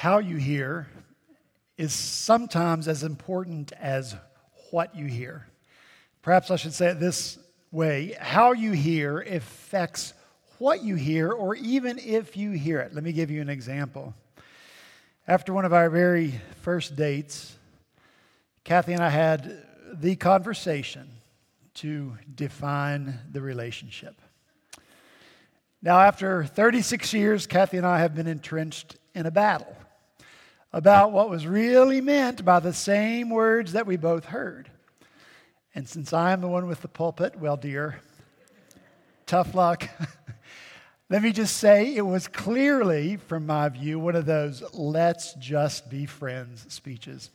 how you hear is sometimes as important as what you hear. Perhaps I should say it this way how you hear affects what you hear, or even if you hear it. Let me give you an example. After one of our very first dates, Kathy and I had the conversation to define the relationship. Now, after 36 years, Kathy and I have been entrenched in a battle about what was really meant by the same words that we both heard. And since I am the one with the pulpit, well, dear, tough luck. Let me just say it was clearly, from my view, one of those let's just be friends speeches.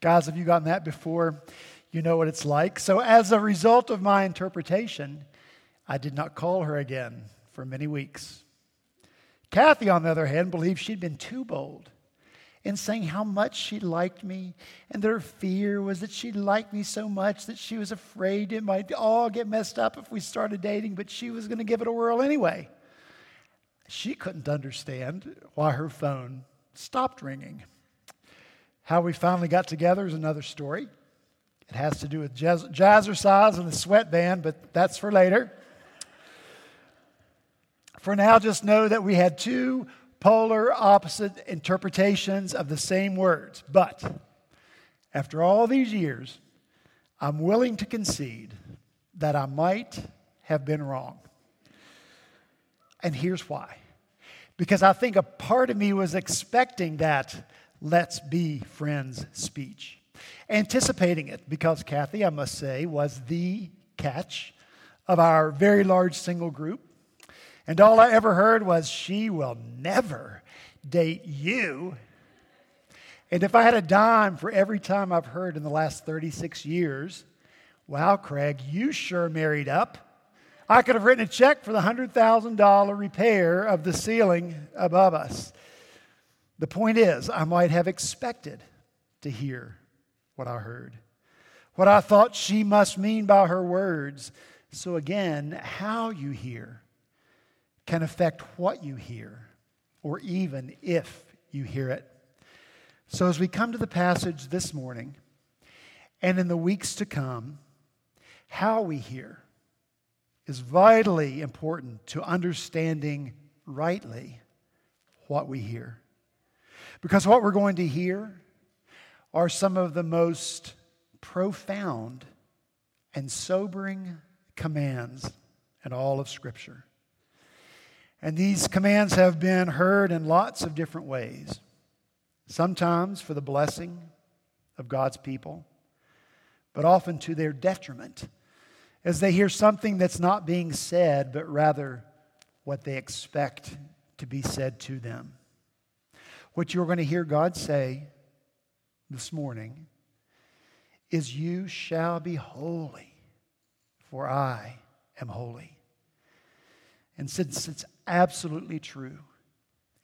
Guys, have you gotten that before? You know what it's like. So, as a result of my interpretation, I did not call her again for many weeks. Kathy, on the other hand, believed she'd been too bold in saying how much she liked me, and her fear was that she liked me so much that she was afraid it might all get messed up if we started dating, but she was going to give it a whirl anyway. She couldn't understand why her phone stopped ringing. How we finally got together is another story. It has to do with jazz- jazzercise and the sweatband, but that's for later. For now, just know that we had two polar opposite interpretations of the same words. But after all these years, I'm willing to concede that I might have been wrong. And here's why. Because I think a part of me was expecting that let's be friends speech, anticipating it, because Kathy, I must say, was the catch of our very large single group. And all I ever heard was, she will never date you. And if I had a dime for every time I've heard in the last 36 years, wow, Craig, you sure married up. I could have written a check for the $100,000 repair of the ceiling above us. The point is, I might have expected to hear what I heard, what I thought she must mean by her words. So, again, how you hear can affect what you hear, or even if you hear it. So, as we come to the passage this morning and in the weeks to come, how we hear is vitally important to understanding rightly what we hear. Because what we're going to hear are some of the most profound and sobering commands in all of Scripture. And these commands have been heard in lots of different ways. Sometimes for the blessing of God's people, but often to their detriment as they hear something that's not being said, but rather what they expect to be said to them. What you're going to hear God say this morning is, You shall be holy, for I am holy. And since it's absolutely true,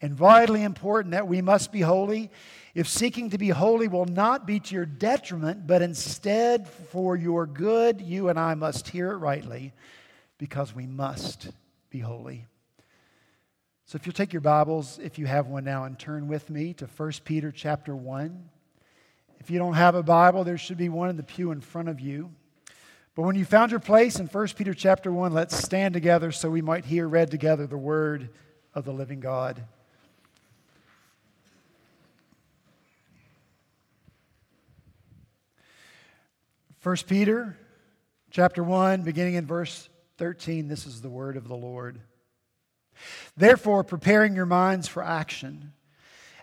and vitally important that we must be holy. If seeking to be holy will not be to your detriment, but instead for your good, you and I must hear it rightly because we must be holy. So if you'll take your Bibles, if you have one now, and turn with me to 1 Peter chapter 1. If you don't have a Bible, there should be one in the pew in front of you. But when you found your place in 1 Peter chapter 1, let's stand together so we might hear read together the word of the living God. 1 Peter chapter 1, beginning in verse 13, this is the word of the Lord. Therefore, preparing your minds for action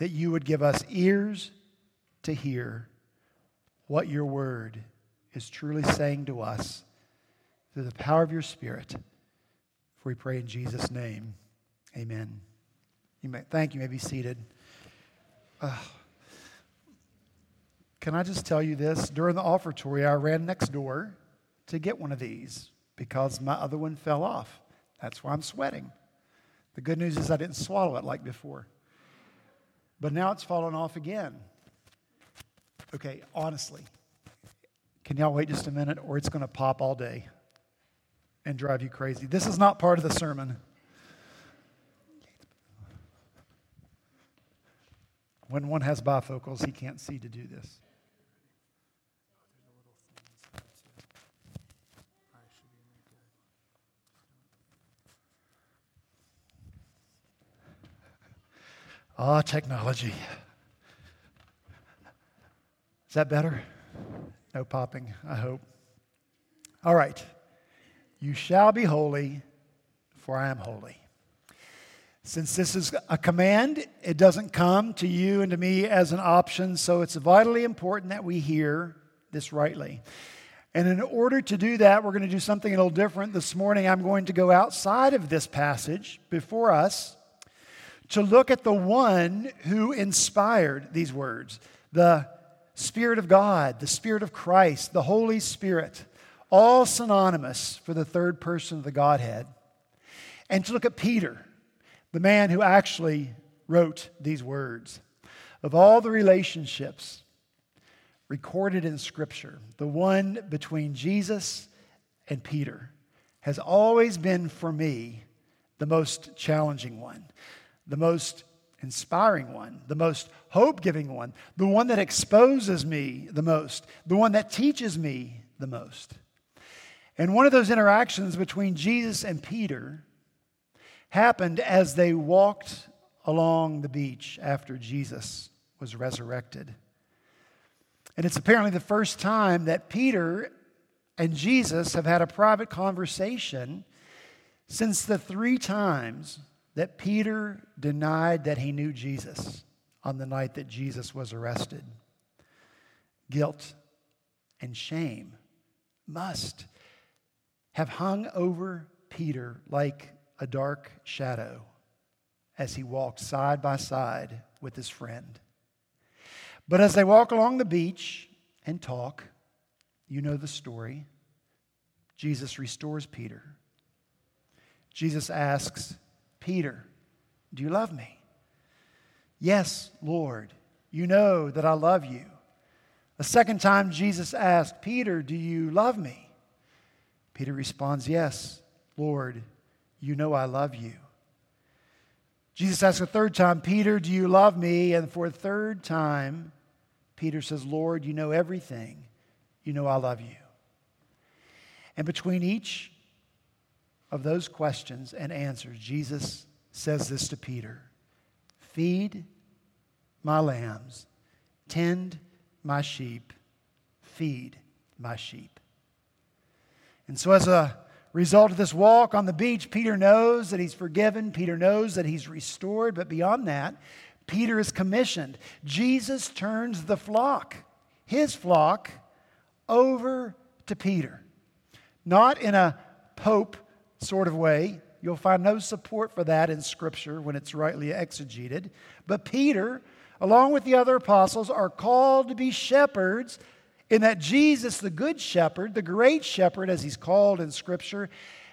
that you would give us ears to hear what your word is truly saying to us through the power of your Spirit. For we pray in Jesus' name. Amen. You may, thank you. you may be seated. Uh, can I just tell you this? During the offertory, I ran next door to get one of these because my other one fell off. That's why I'm sweating. The good news is I didn't swallow it like before. But now it's fallen off again. Okay, honestly, can y'all wait just a minute or it's going to pop all day and drive you crazy? This is not part of the sermon. When one has bifocals, he can't see to do this. Ah, oh, technology. Is that better? No popping, I hope. All right. You shall be holy, for I am holy. Since this is a command, it doesn't come to you and to me as an option, so it's vitally important that we hear this rightly. And in order to do that, we're going to do something a little different. This morning, I'm going to go outside of this passage before us to look at the one who inspired these words the Spirit of God, the Spirit of Christ, the Holy Spirit, all synonymous for the third person of the Godhead. And to look at Peter, the man who actually wrote these words. Of all the relationships recorded in Scripture, the one between Jesus and Peter has always been for me the most challenging one the most inspiring one, the most hope giving one, the one that exposes me the most, the one that teaches me the most. And one of those interactions between Jesus and Peter happened as they walked along the beach after Jesus was resurrected. And it's apparently the first time that Peter and Jesus have had a private conversation since the three times that Peter denied that he knew Jesus on the night that Jesus was arrested. Guilt and shame must have hung over Peter like a dark shadow as he walked side by side with his friend. But as they walk along the beach and talk, you know the story. Jesus restores Peter. Jesus asks, Peter, do you love me? Yes, Lord, you know that I love you. A second time, Jesus asked, Peter, do you love me? Peter responds, Yes, Lord, you know I love you. Jesus asks a third time, Peter, do you love me? And for a third time, Peter says, Lord, you know everything. You know I love you. And between each of those questions and answers, Jesus says this to Peter Feed my lambs, tend my sheep, feed my sheep. And so, as a result of this walk on the beach, Peter knows that he's forgiven, Peter knows that he's restored, but beyond that, Peter is commissioned. Jesus turns the flock, his flock, over to Peter. Not in a pope sort of way. You'll find no support for that in Scripture when it's rightly exegeted. But Peter, along with the other apostles, are called to be shepherds in that Jesus, the good shepherd, the great shepherd, as he's called in Scripture,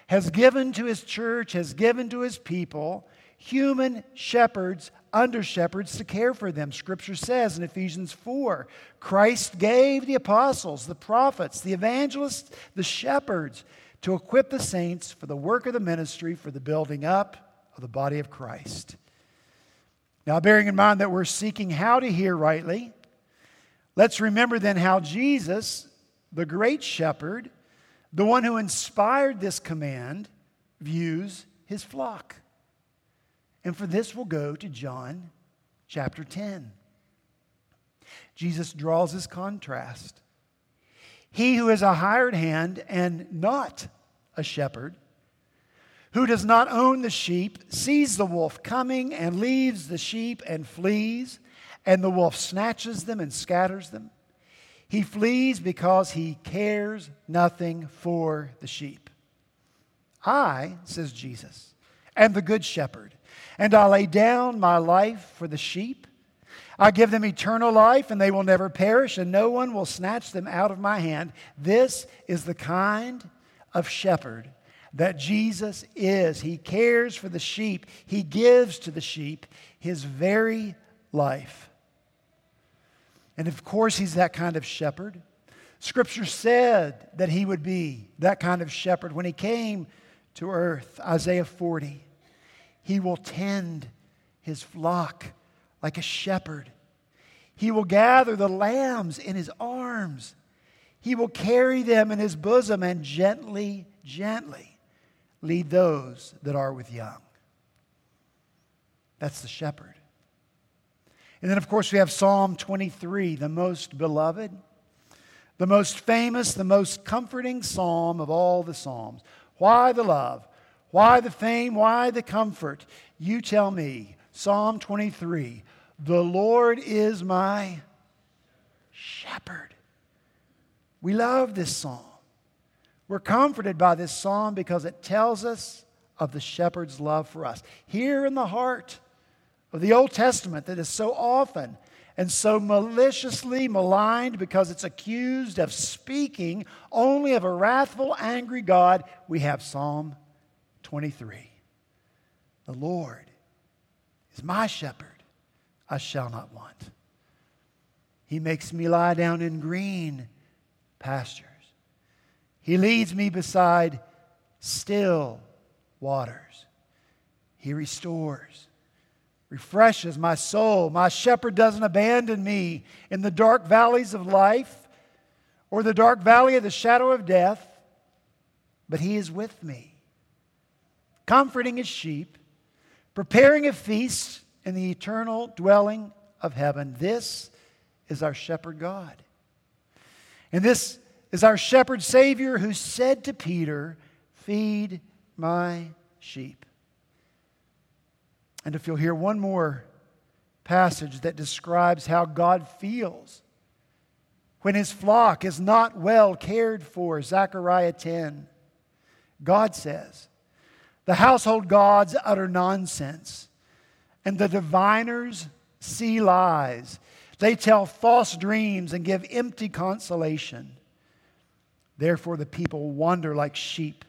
has given to his church, has given to his people human shepherds, under shepherds to care for them. Scripture says in Ephesians 4 Christ gave the apostles, the prophets, the evangelists, the shepherds to equip the saints for the work of the ministry, for the building up of the body of Christ. Now, bearing in mind that we're seeking how to hear rightly, let's remember then how Jesus, the great shepherd, the one who inspired this command, views his flock. And for this, we'll go to John chapter 10. Jesus draws his contrast. He who is a hired hand and not a shepherd, who does not own the sheep, sees the wolf coming and leaves the sheep and flees, and the wolf snatches them and scatters them. He flees because he cares nothing for the sheep. I, says Jesus, am the good shepherd, and I lay down my life for the sheep. I give them eternal life, and they will never perish, and no one will snatch them out of my hand. This is the kind of shepherd that Jesus is. He cares for the sheep, He gives to the sheep His very life. And of course, He's that kind of shepherd. Scripture said that He would be that kind of shepherd when He came to earth. Isaiah 40. He will tend His flock like a shepherd. He will gather the lambs in his arms. He will carry them in his bosom and gently, gently lead those that are with young. That's the shepherd. And then, of course, we have Psalm 23, the most beloved, the most famous, the most comforting psalm of all the psalms. Why the love? Why the fame? Why the comfort? You tell me. Psalm 23 The Lord is my shepherd. We love this psalm. We're comforted by this psalm because it tells us of the shepherd's love for us. Here in the heart of the Old Testament, that is so often and so maliciously maligned because it's accused of speaking only of a wrathful, angry God, we have Psalm 23. The Lord is my shepherd, I shall not want. He makes me lie down in green pastures. He leads me beside still waters. He restores, refreshes my soul. My shepherd doesn't abandon me in the dark valleys of life or the dark valley of the shadow of death, but he is with me, comforting his sheep preparing a feast in the eternal dwelling of heaven. This is our shepherd God. And this is our shepherd Savior who said to Peter, Feed my sheep. And if you'll hear one more passage that describes how God feels when his flock is not well cared for, Zechariah 10, God says, the household gods utter nonsense, and the diviners see lies. They tell false dreams and give empty consolation. Therefore, the people wander like sheep.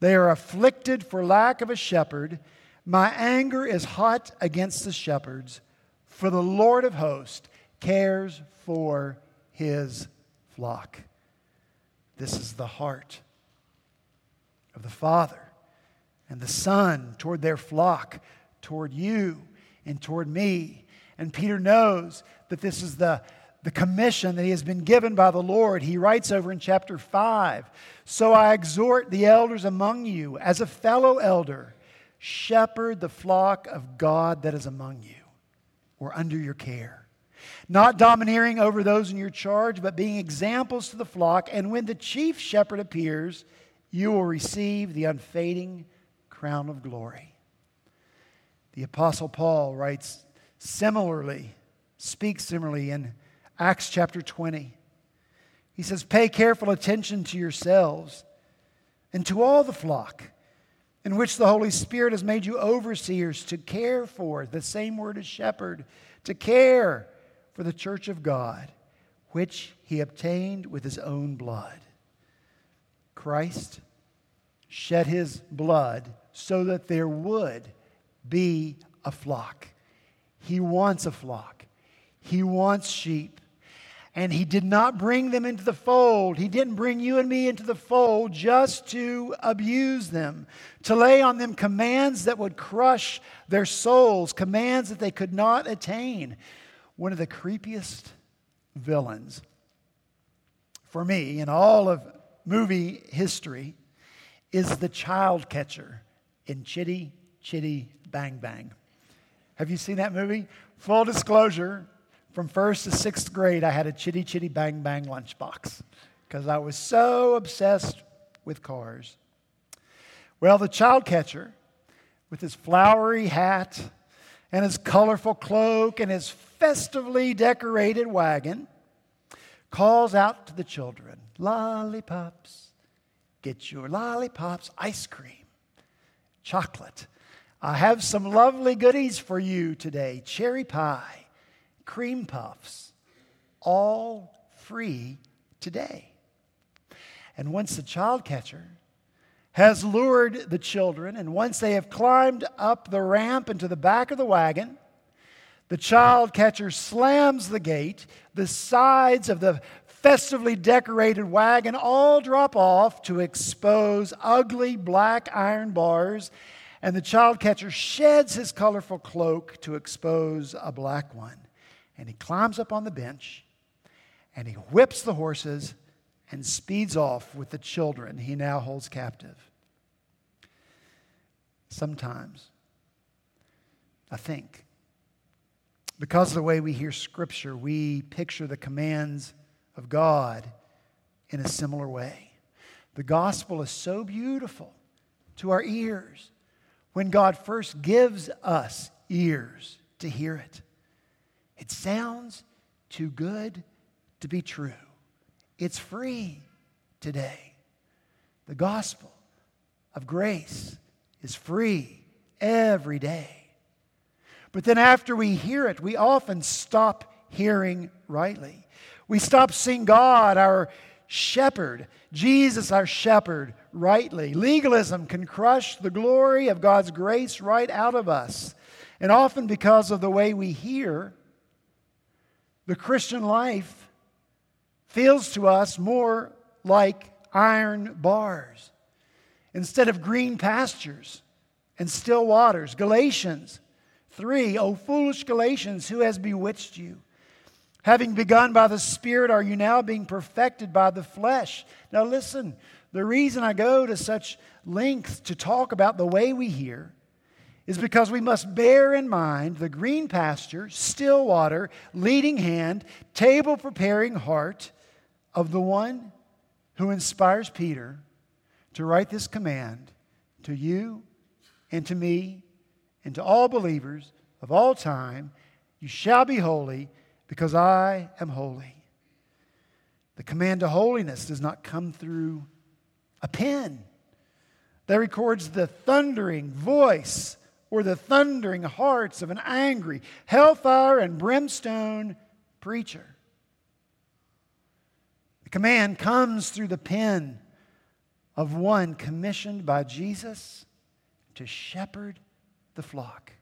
They are afflicted for lack of a shepherd. My anger is hot against the shepherds, for the Lord of hosts cares for his flock. This is the heart of the Father and the Son toward their flock, toward you and toward me. And Peter knows that this is the, the commission that he has been given by the Lord. He writes over in chapter 5 So I exhort the elders among you, as a fellow elder, shepherd the flock of God that is among you, or under your care. Not domineering over those in your charge, but being examples to the flock. And when the chief shepherd appears, you will receive the unfading crown of glory. The Apostle Paul writes similarly, speaks similarly in Acts chapter 20. He says, Pay careful attention to yourselves and to all the flock in which the Holy Spirit has made you overseers to care for, the same word as shepherd, to care for the church of God, which he obtained with his own blood. Christ shed his blood so that there would be a flock. He wants a flock, He wants sheep. And He did not bring them into the fold. He didn't bring you and me into the fold just to abuse them, to lay on them commands that would crush their souls, commands that they could not attain. One of the creepiest villains for me in all of movie history is the child catcher in Chitty Chitty Bang Bang. Have you seen that movie? Full disclosure, from first to sixth grade, I had a Chitty Chitty Bang Bang lunchbox because I was so obsessed with cars. Well, the child catcher, with his flowery hat and his colorful cloak and his festively decorated wagon, calls out to the children Lollipops, get your lollipops, ice cream chocolate. I have some lovely goodies for you today cherry pie, cream puffs, all free today. And once the child catcher has lured the children, and once they have climbed up the ramp into the back of the wagon, the child catcher slams the gate. The sides of the festively decorated wagon all drop off to expose ugly black iron bars, and the child catcher sheds his colorful cloak to expose a black one. And he climbs up on the bench and he whips the horses and speeds off with the children he now holds captive. Sometimes, I think, because of the way we hear Scripture, we picture the commands of God in a similar way. The gospel is so beautiful to our ears when God first gives us ears to hear it. It sounds too good to be true. It's free today. The gospel of grace is free every day. But then after we hear it, we often stop hearing rightly. We stop seeing God, our shepherd, Jesus, our shepherd, rightly. Legalism can crush the glory of God's grace right out of us. And often because of the way we hear, the Christian life feels to us more like iron bars instead of green pastures and still waters. Galatians 3 O foolish Galatians, who has bewitched you? Having begun by the Spirit, are you now being perfected by the flesh? Now, listen, the reason I go to such lengths to talk about the way we hear is because we must bear in mind the green pasture, still water, leading hand, table preparing heart of the one who inspires Peter to write this command to you and to me and to all believers of all time You shall be holy because I am holy. The command to holiness does not come through a pen that records the thundering voice or the thundering hearts of an angry, hellfire and brimstone preacher. The command comes through the pen of one commissioned by Jesus to shepherd the flock.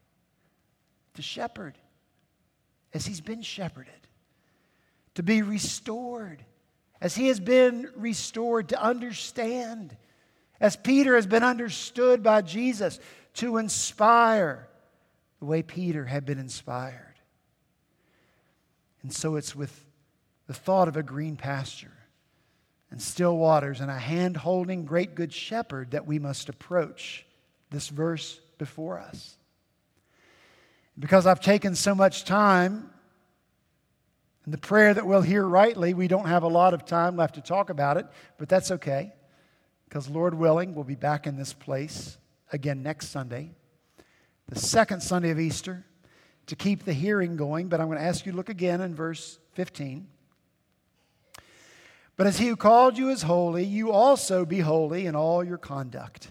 To shepherd as he's been shepherded. To be restored as he has been restored. To understand as Peter has been understood by Jesus. To inspire the way Peter had been inspired. And so it's with the thought of a green pasture and still waters and a hand holding great good shepherd that we must approach this verse before us. Because I've taken so much time in the prayer that we'll hear rightly, we don't have a lot of time left to talk about it, but that's okay. Because Lord willing, we'll be back in this place again next Sunday, the second Sunday of Easter, to keep the hearing going. But I'm going to ask you to look again in verse 15. But as he who called you is holy, you also be holy in all your conduct,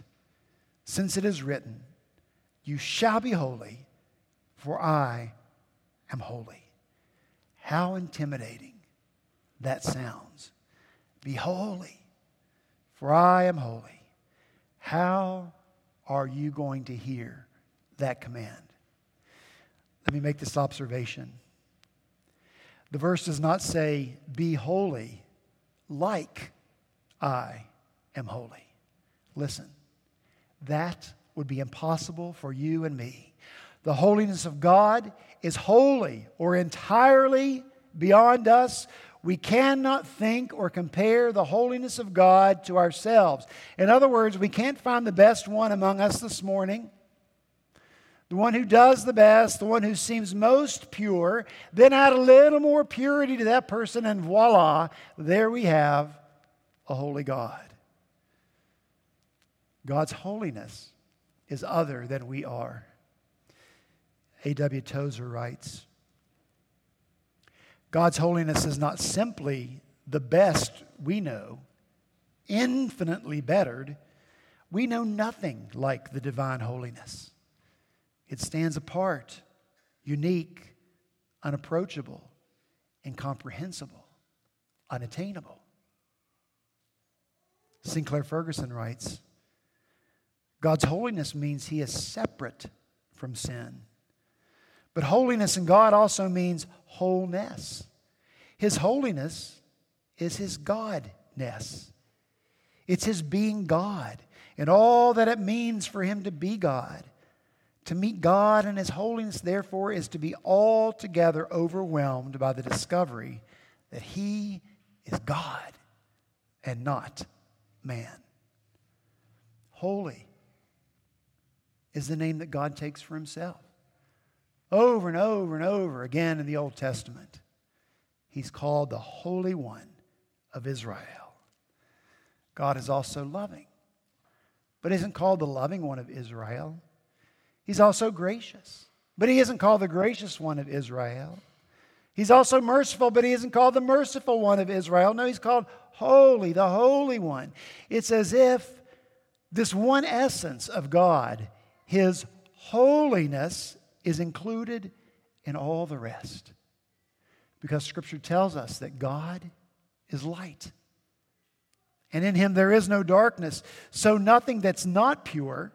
since it is written, You shall be holy for I am holy. How intimidating that sounds. Be holy, for I am holy. How are you going to hear that command? Let me make this observation. The verse does not say, Be holy like I am holy. Listen, that would be impossible for you and me. The holiness of God is holy or entirely beyond us. We cannot think or compare the holiness of God to ourselves. In other words, we can't find the best one among us this morning. The one who does the best, the one who seems most pure, then add a little more purity to that person, and voila, there we have a wholly God. God's holiness is other than we are. A.W. Tozer writes God's holiness is not simply the best we know, infinitely bettered. We know nothing like the divine holiness. It stands apart, unique, unapproachable, incomprehensible, unattainable. Sinclair Ferguson writes God's holiness means he is separate from sin. But holiness in God also means wholeness. His holiness is his Godness. It's his being God and all that it means for him to be God. To meet God and his holiness, therefore, is to be altogether overwhelmed by the discovery that he is God and not man. Holy is the name that God takes for himself. Over and over and over again in the Old Testament, he's called the Holy One of Israel. God is also loving, but isn't called the loving one of Israel. He's also gracious, but he isn't called the gracious one of Israel. He's also merciful, but he isn't called the merciful one of Israel. No, he's called holy, the holy one. It's as if this one essence of God, his holiness, is included in all the rest. Because scripture tells us that God is light. And in him there is no darkness. So nothing that's not pure,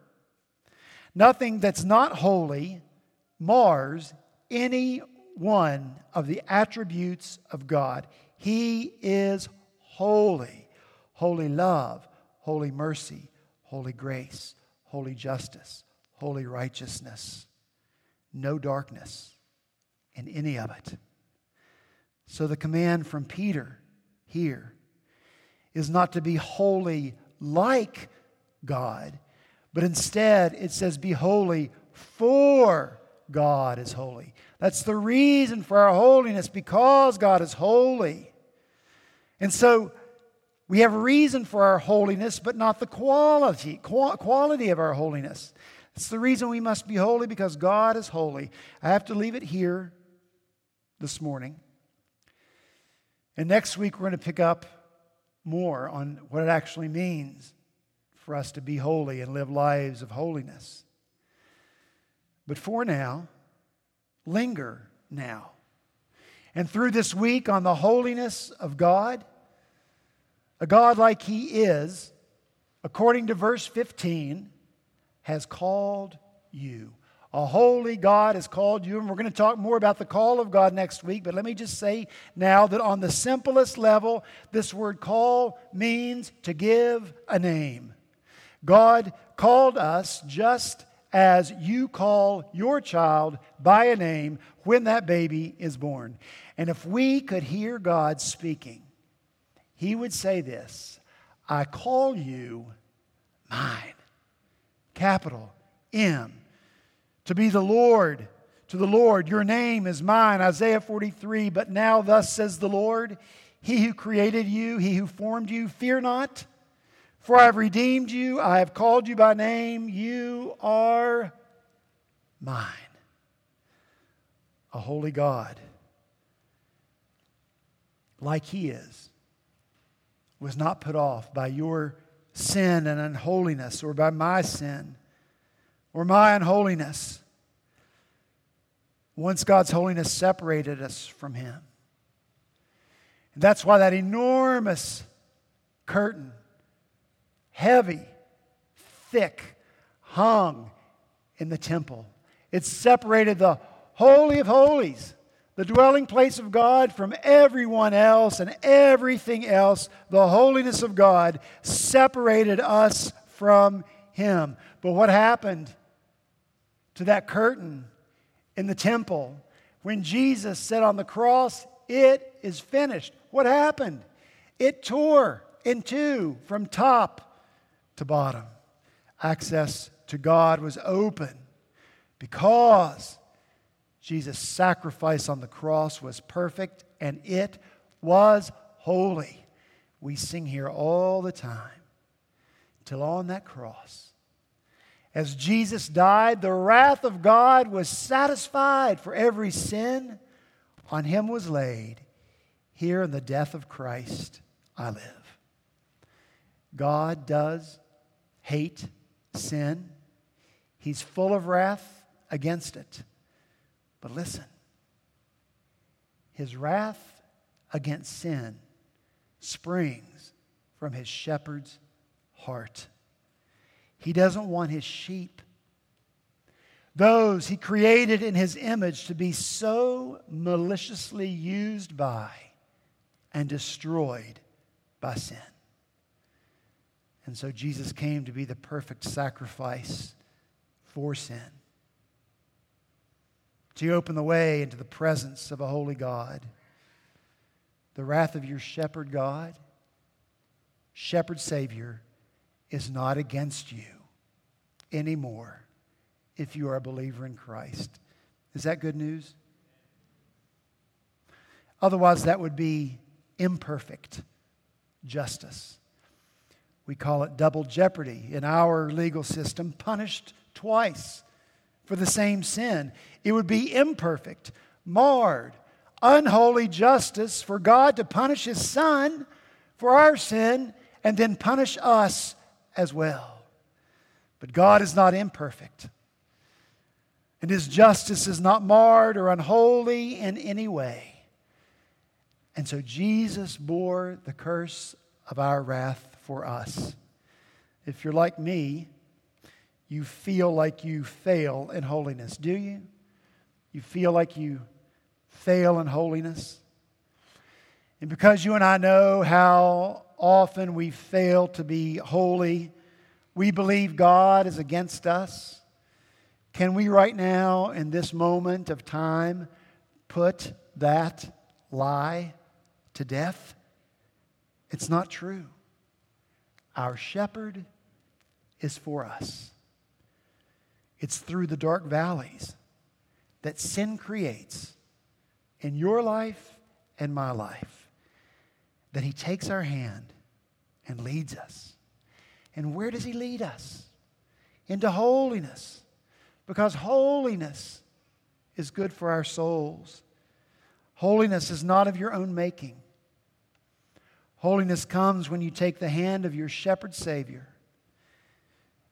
nothing that's not holy, mars any one of the attributes of God. He is holy. Holy love, holy mercy, holy grace, holy justice, holy righteousness. No darkness in any of it. So the command from Peter here is not to be holy like God, but instead it says, be holy for God is holy. That's the reason for our holiness, because God is holy. And so we have a reason for our holiness, but not the quality, quality of our holiness. It's the reason we must be holy because God is holy. I have to leave it here this morning. And next week, we're going to pick up more on what it actually means for us to be holy and live lives of holiness. But for now, linger now. And through this week on the holiness of God, a God like He is, according to verse 15, has called you. A holy God has called you, and we're going to talk more about the call of God next week. But let me just say now that on the simplest level, this word call means to give a name. God called us just as you call your child by a name when that baby is born. And if we could hear God speaking, He would say this I call you mine. Capital M to be the Lord, to the Lord. Your name is mine, Isaiah 43. But now, thus says the Lord, He who created you, He who formed you, fear not, for I have redeemed you, I have called you by name, you are mine. A holy God, like He is, was not put off by your sin and unholiness or by my sin or my unholiness. Once God's holiness separated us from Him. And that's why that enormous curtain, heavy, thick, hung in the temple. It separated the Holy of Holies, the dwelling place of God, from everyone else and everything else. The holiness of God separated us from Him. But what happened to that curtain in the temple when Jesus said on the cross, It is finished. What happened? It tore in two from top to bottom. Access to God was open because Jesus' sacrifice on the cross was perfect and it was holy. We sing here all the time till on that cross as Jesus died, the wrath of God was satisfied for every sin on him was laid. Here in the death of Christ, I live. God does hate sin, He's full of wrath against it. But listen, His wrath against sin springs from his shepherd's heart. He doesn't want his sheep, those he created in his image, to be so maliciously used by and destroyed by sin. And so Jesus came to be the perfect sacrifice for sin, to open the way into the presence of a holy God. The wrath of your shepherd God, shepherd Savior, is not against you anymore if you are a believer in Christ. Is that good news? Otherwise, that would be imperfect justice. We call it double jeopardy in our legal system, punished twice for the same sin. It would be imperfect, marred, unholy justice for God to punish His Son for our sin and then punish us as well. But God is not imperfect, and His justice is not marred or unholy in any way. And so Jesus bore the curse of our wrath for us. If you're like me, you feel like you fail in holiness, do you? You feel like you fail in holiness? And because you and I know how often we fail to be holy, we believe God is against us. Can we, right now, in this moment of time, put that lie to death? It's not true. Our shepherd is for us. It's through the dark valleys that sin creates in your life and my life that he takes our hand and leads us. And where does he lead us? Into holiness. Because holiness is good for our souls. Holiness is not of your own making. Holiness comes when you take the hand of your shepherd Savior.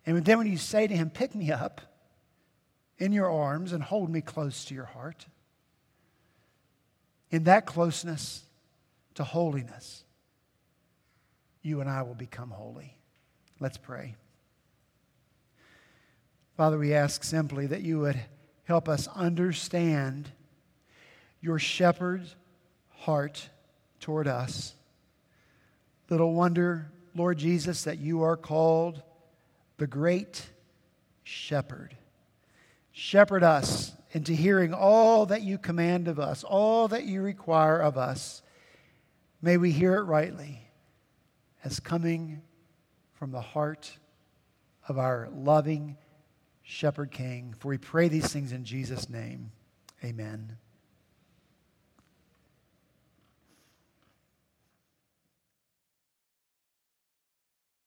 And then when you say to him, Pick me up in your arms and hold me close to your heart. In that closeness to holiness, you and I will become holy. Let's pray. Father, we ask simply that you would help us understand your shepherd's heart toward us. Little wonder, Lord Jesus, that you are called the great shepherd. Shepherd us into hearing all that you command of us, all that you require of us. May we hear it rightly as coming from the heart of our loving Shepherd King. For we pray these things in Jesus' name. Amen.